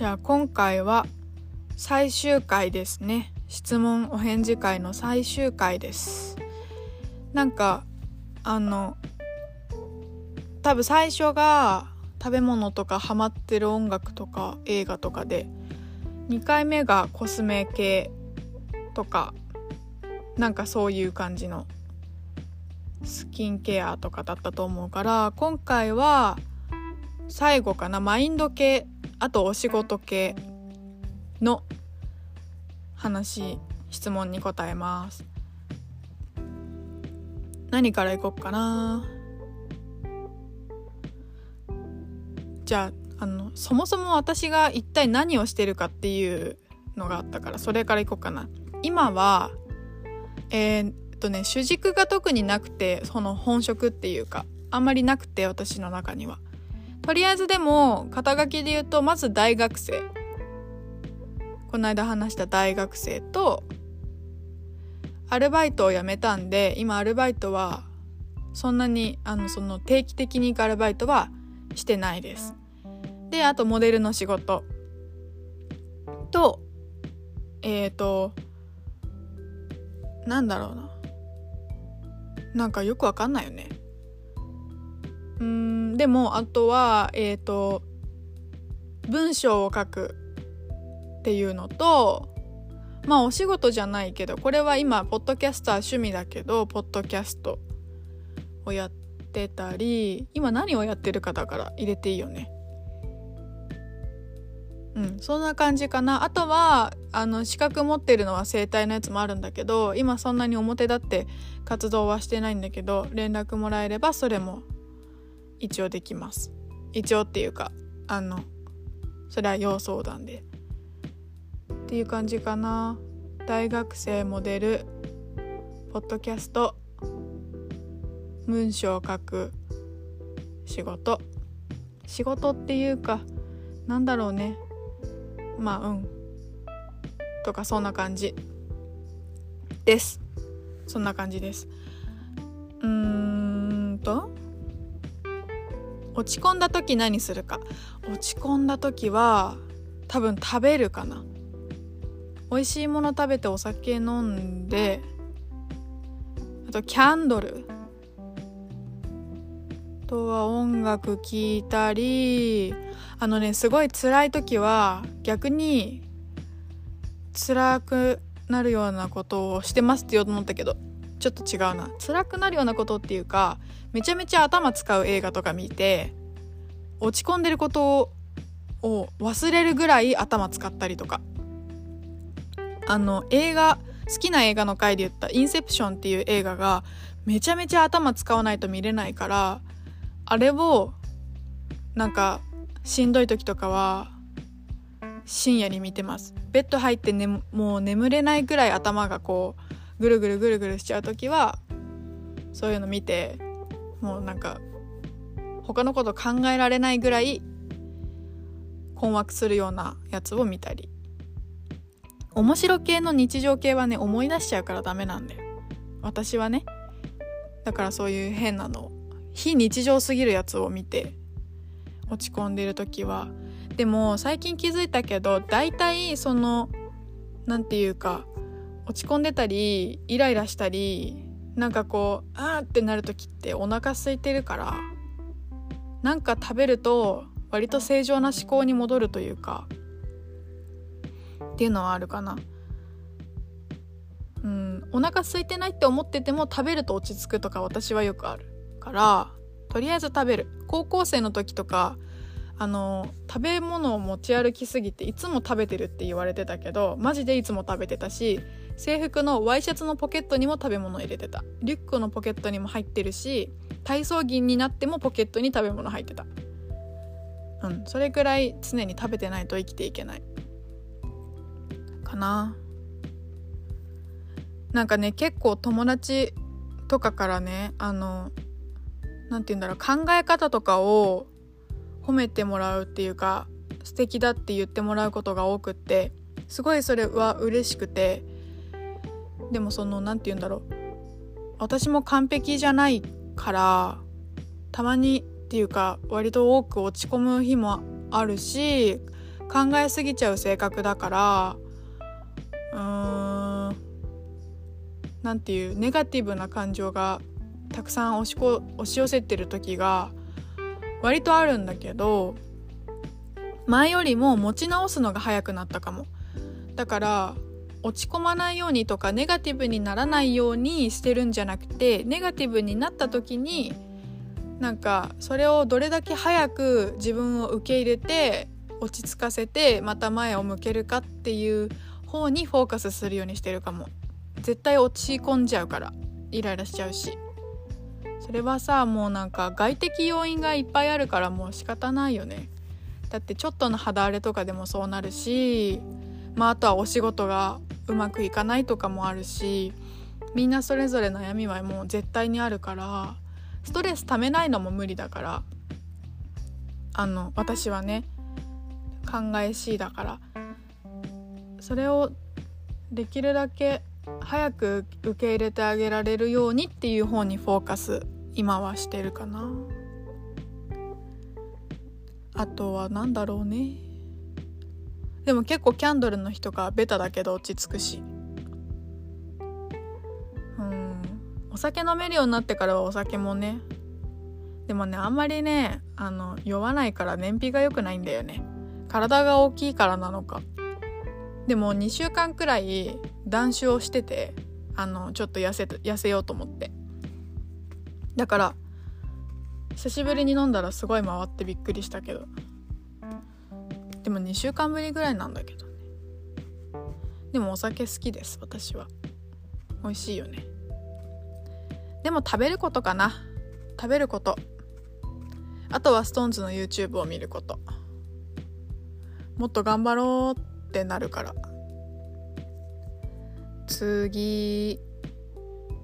じゃあ今回は最終回ですね。質問お返事会の最終回です。なんかあの多分最初が食べ物とかハマってる音楽とか映画とかで2回目がコスメ系とかなんかそういう感じのスキンケアとかだったと思うから今回は最後かな。マインド系あとお仕事系の話質問に答えます。何からいこっかな？じゃああのそもそも私が一体何をしてるかっていうのがあったからそれからいこうかな。今はえー、っとね主軸が特になくてその本職っていうかあんまりなくて私の中には。とりあえずでも肩書きで言うとまず大学生。この間話した大学生とアルバイトを辞めたんで今アルバイトはそんなにあのその定期的に行くアルバイトはしてないです。であとモデルの仕事。とえっ、ー、となんだろうな。なんかよくわかんないよね。うんでもあとはえっ、ー、と文章を書くっていうのとまあお仕事じゃないけどこれは今ポッドキャスター趣味だけどポッドキャストをやってたり今何をやってるかだから入れていいよね。うんそんな感じかな。あとはあの資格持ってるのは整体のやつもあるんだけど今そんなに表立って活動はしてないんだけど連絡もらえればそれも一応できます。一応っていうかあのそれは要相談で。っていう感じかな。大学生モデルポッドキャスト文章を書く仕事。仕事っていうかなんだろうね。まあうん。とかそんな感じ。です。そんな感じです。落ち込んだ時何するか？落ち込んだ時は多分食べるかな。美味しいもの食べてお酒飲んであとキャンドル。あとは音楽聴いたりあのねすごい辛い時は逆に辛くなるようなことをしてますって言おうと思ったけどちょっと違うな。辛くなるようなことっていうかめちゃめちゃ頭使う映画とか見て落ち込んでることを忘れるぐらい頭使ったりとか。あの映画好きな映画の回で言った「インセプション」っていう映画がめちゃめちゃ頭使わないと見れないからあれをなんかしんどい時とかは深夜に見てます。ベッド入って、ね、もう眠れないぐらい頭がこうぐるぐるぐるぐるしちゃう時はそういうの見てもうなんか他のこと考えられないぐらい困惑するようなやつを見たり。面白系の日常系はね思い出しちゃうからダメなんだよ。私はね。だからそういう変なの非日常すぎるやつを見て落ち込んでいる時は。でも最近気づいたけど大体その何て言うか落ち込んでたりイライラしたりなんかこうあーってなる時ってお腹空いてるからなんか食べると割と正常な思考に戻るというかっていうのはあるかな。うんお腹空いてないって思ってても食べると落ち着くとか私はよくあるからとりあえず食べる。高校生の時とかあの食べ物を持ち歩きすぎていつも食べてるって言われてたけどマジでいつも食べてたし制服のワイシャツのポケットにも食べ物入れてた。リュックのポケットにも入ってるし体操着になってもポケットに食べ物入ってた。うんそれくらい常に食べてないと生きていけない。かな。なんかね結構友達とかからねあの何て言うんだろう考え方とかを褒めてもらうっていうか素敵だって言ってもらうことが多くってすごいそれは嬉しくてでもその何て言うんだろう。私も完璧じゃないからたまにっていうか割と多く落ち込む日もあるし考えすぎちゃう性格だからうーんなんていうネガティブな感情がたくさん押しこ押し寄せてる時が割とあるんだけど前よりも持ち直すのが早くなったかも。だから落ち込まないようにとかネガティブにならないようにしてるんじゃなくてネガティブになった時になんかそれをどれだけ早く自分を受け入れて落ち着かせてまた前を向けるかっていう方にフォーカスするようにしてるかも。絶対落ち込んじゃうからイライラしちゃうし。それはさもうなんか外的要因がいっぱいあるからもう仕方ないよね。だってちょっとの肌荒れとかでもそうなるしまああとはお仕事がうまくいかないとかもあるしみんなそれぞれ悩みはもう絶対にあるからストレスためないのも無理だからあの私はね考えしいだからそれをできるだけ早く受け入れてあげられるようにっていう方にフォーカス今はしてるかな。あとは何だろうね。でも結構キャンドルの日とかベタだけど落ち着くし。うん。お酒飲めるようになってからはお酒もね。でもねあんまりねあの酔わないから燃費が良くないんだよね。体が大きいからなのか。でも2週間くらい断酒をしててあのちょっと痩せ痩せようと思って。だから久しぶりに飲んだらすごい回ってびっくりしたけど。でも2週間ぶりぐらいなんだけどね。でもお酒好きです私は。美味しいよね。でも食べることかな。食べること。あとは SixTONES の YouTube を見ること。もっと頑張ろうってなるから。次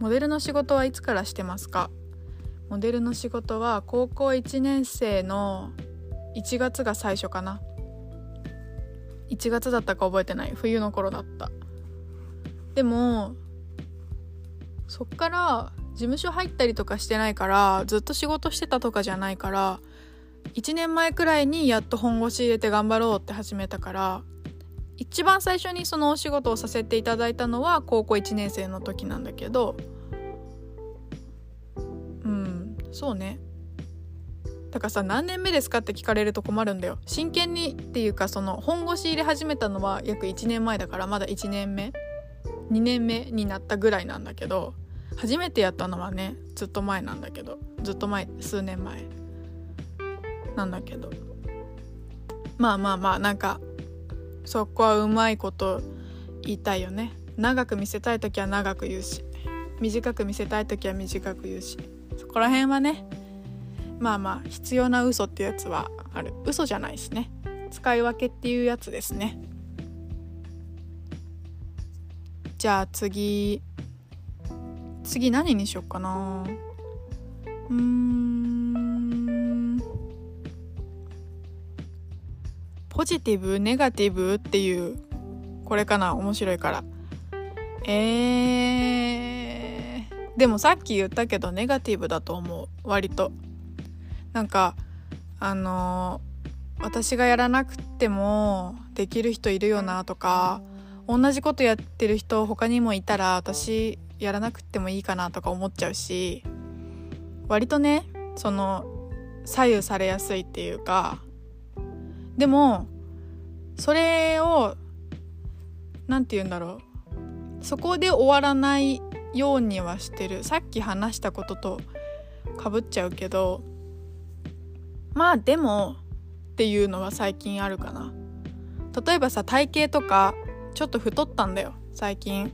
モデルの仕事はいつからしてますか？モデルの仕事は高校1年生の1月が最初かな。1月だったか覚えてない。冬の頃だった。でもそっから事務所入ったりとかしてないからずっと仕事してたとかじゃないから1年前くらいにやっと本腰入れて頑張ろうって始めたから一番最初にそのお仕事をさせていただいたのは高校1年生の時なんだけどうんそうね。だからさ何年目ですかって聞かれると困るんだよ。真剣にっていうかその本腰入れ始めたのは約1年前だからまだ1年目。2年目になったぐらいなんだけど初めてやったのはねずっと前なんだけどずっと前数年前。なんだけど。まあまあまあなんかそこはうまいこと言いたいよね。長く見せたい時は長く言うし。短く見せたい時は短く言うし。そこら辺はねまあまあ必要な嘘っていうやつはある。嘘じゃないしね。使い分けっていうやつですね。じゃあ次。次何にしよっかな。うん。ポジティブネガティブっていうこれかな。面白いから。えー、でもさっき言ったけどネガティブだと思う。割と。なんかあの、私がやらなくてもできる人いるよなとか同じことやってる人他にもいたら私やらなくてもいいかなとか思っちゃうし割とねその左右されやすいっていうかでもそれを何て言うんだろうそこで終わらないようにはしてる。さっき話したこととかぶっちゃうけどまあでもっていうのは最近あるかな。例えばさ体型とかちょっと太ったんだよ最近。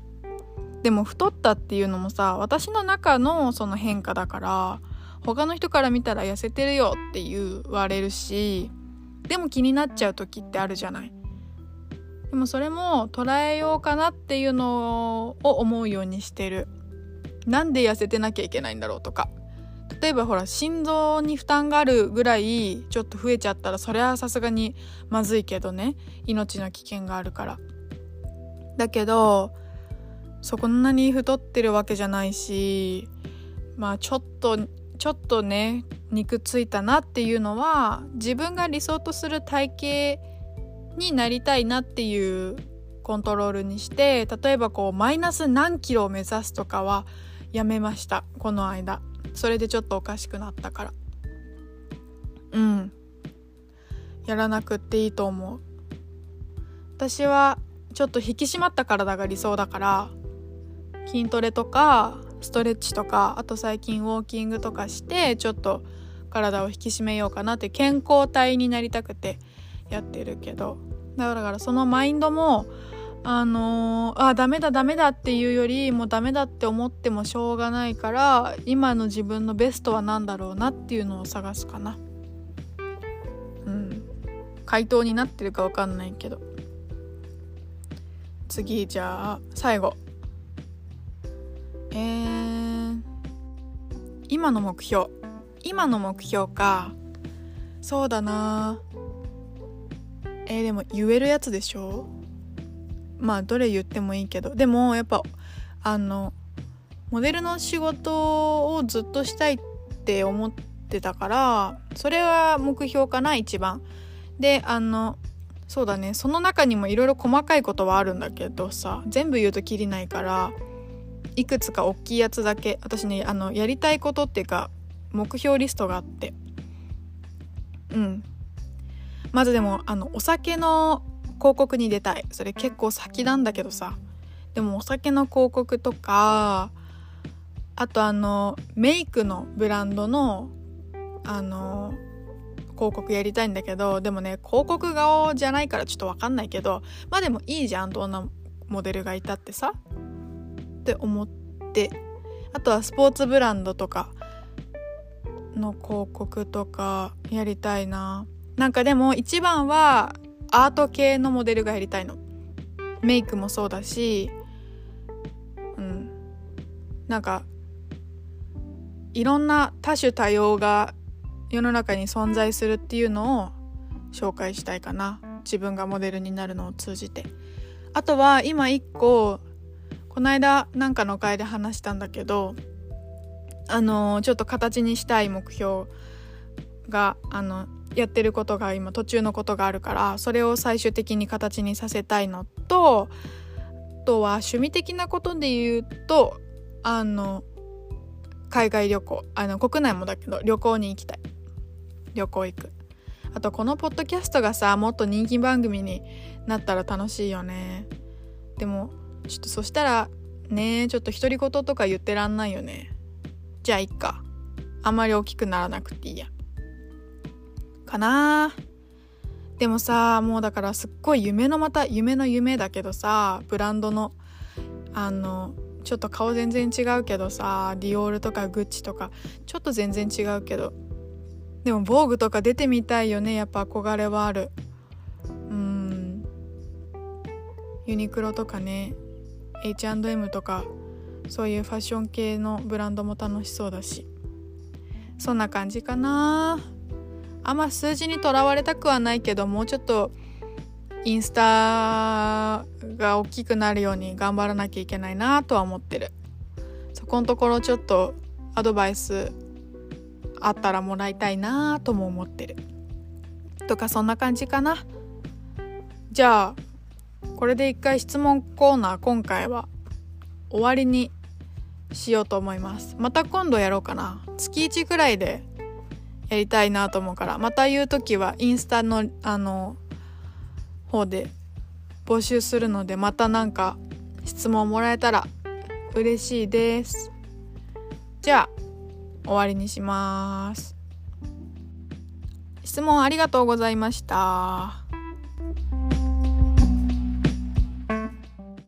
でも太ったっていうのもさ私の中のその変化だから他の人から見たら痩せてるよって言われるしでも気になっちゃう時ってあるじゃない。でもそれも捉えようかなっていうのを思うようにしてる。なんで痩せてなきゃいけないんだろうとか。例えばほら心臓に負担があるぐらいちょっと増えちゃったらそれはさすがにまずいけどね。命の危険があるから。だけどそんなに太ってるわけじゃないしまあちょっとちょっとね肉ついたなっていうのは自分が理想とする体型になりたいなっていうコントロールにして例えばこうマイナス何キロを目指すとかはやめました。この間。それでちょっとおかしくなったから。うん。やらなくっていいと思う。私はちょっと引き締まった体が理想だから筋トレとかストレッチとかあと最近ウォーキングとかしてちょっと体を引き締めようかなって健康体になりたくてやってるけど。だからそのマインドもあのー、あダメだダメだっていうよりもうダメだって思ってもしょうがないから今の自分のベストは何だろうなっていうのを探すかな。うん。回答になってるか分かんないけど。次じゃあ最後。えー、今の目標。今の目標か。そうだな。えー、でも言えるやつでしょ？まあどれ言ってもいいけどでもやっぱあのモデルの仕事をずっとしたいって思ってたからそれは目標かな一番。であのそうだねその中にもいろいろ細かいことはあるんだけどさ全部言うときりないからいくつか大きいやつだけ私ねあのやりたいことっていうか目標リストがあって。うん。まずでもあのお酒の広告に出たい。それ結構先なんだけどさ。でもお酒の広告とかあとあのメイクのブランドのあの広告やりたいんだけどでもね広告顔じゃないからちょっと分かんないけどまあでもいいじゃんどんなモデルがいたってさ。って思って。あとはスポーツブランドとかの広告とかやりたいな。なんかでも一番はアート系のモデルがやりたいの。メイクもそうだしうん。なんかいろんな多種多様が世の中に存在するっていうのを紹介したいかな。自分がモデルになるのを通じて。あとは今一個この間なんかの会で話したんだけどあのちょっと形にしたい目標があのやってることが今途中のことがあるからそれを最終的に形にさせたいのとあとは趣味的なことで言うとあの海外旅行あの国内もだけど旅行に行きたい。旅行行く。あとこのポッドキャストがさもっと人気番組になったら楽しいよね。でもちょっとそしたらねちょっと独り言とか言ってらんないよね。じゃあいっか。あんまり大きくならなくていいや。かな。でもさもうだからすっごい夢のまた夢の夢だけどさブランドのあのちょっと顔全然違うけどさディオールとかグッチとかちょっと全然違うけど。でも防具とか出てみたいよねやっぱ憧れはある。うん。ユニクロとかね H&M とかそういうファッション系のブランドも楽しそうだし。そんな感じかな。あんま数字にとらわれたくはないけどもうちょっとインスタが大きくなるように頑張らなきゃいけないなとは思ってる。そこのところちょっとアドバイスあったらもらいたいなとも思ってる。とかそんな感じかな。じゃあこれで一回質問コーナー今回は終わりにしようと思います。また今度やろうかな。月1くらいでやりたいなと思うから。また言う時はインスタのあの方で募集するのでまた何か質問もらえたら嬉しいです。じゃあ終わりにします。質問ありがとうございました。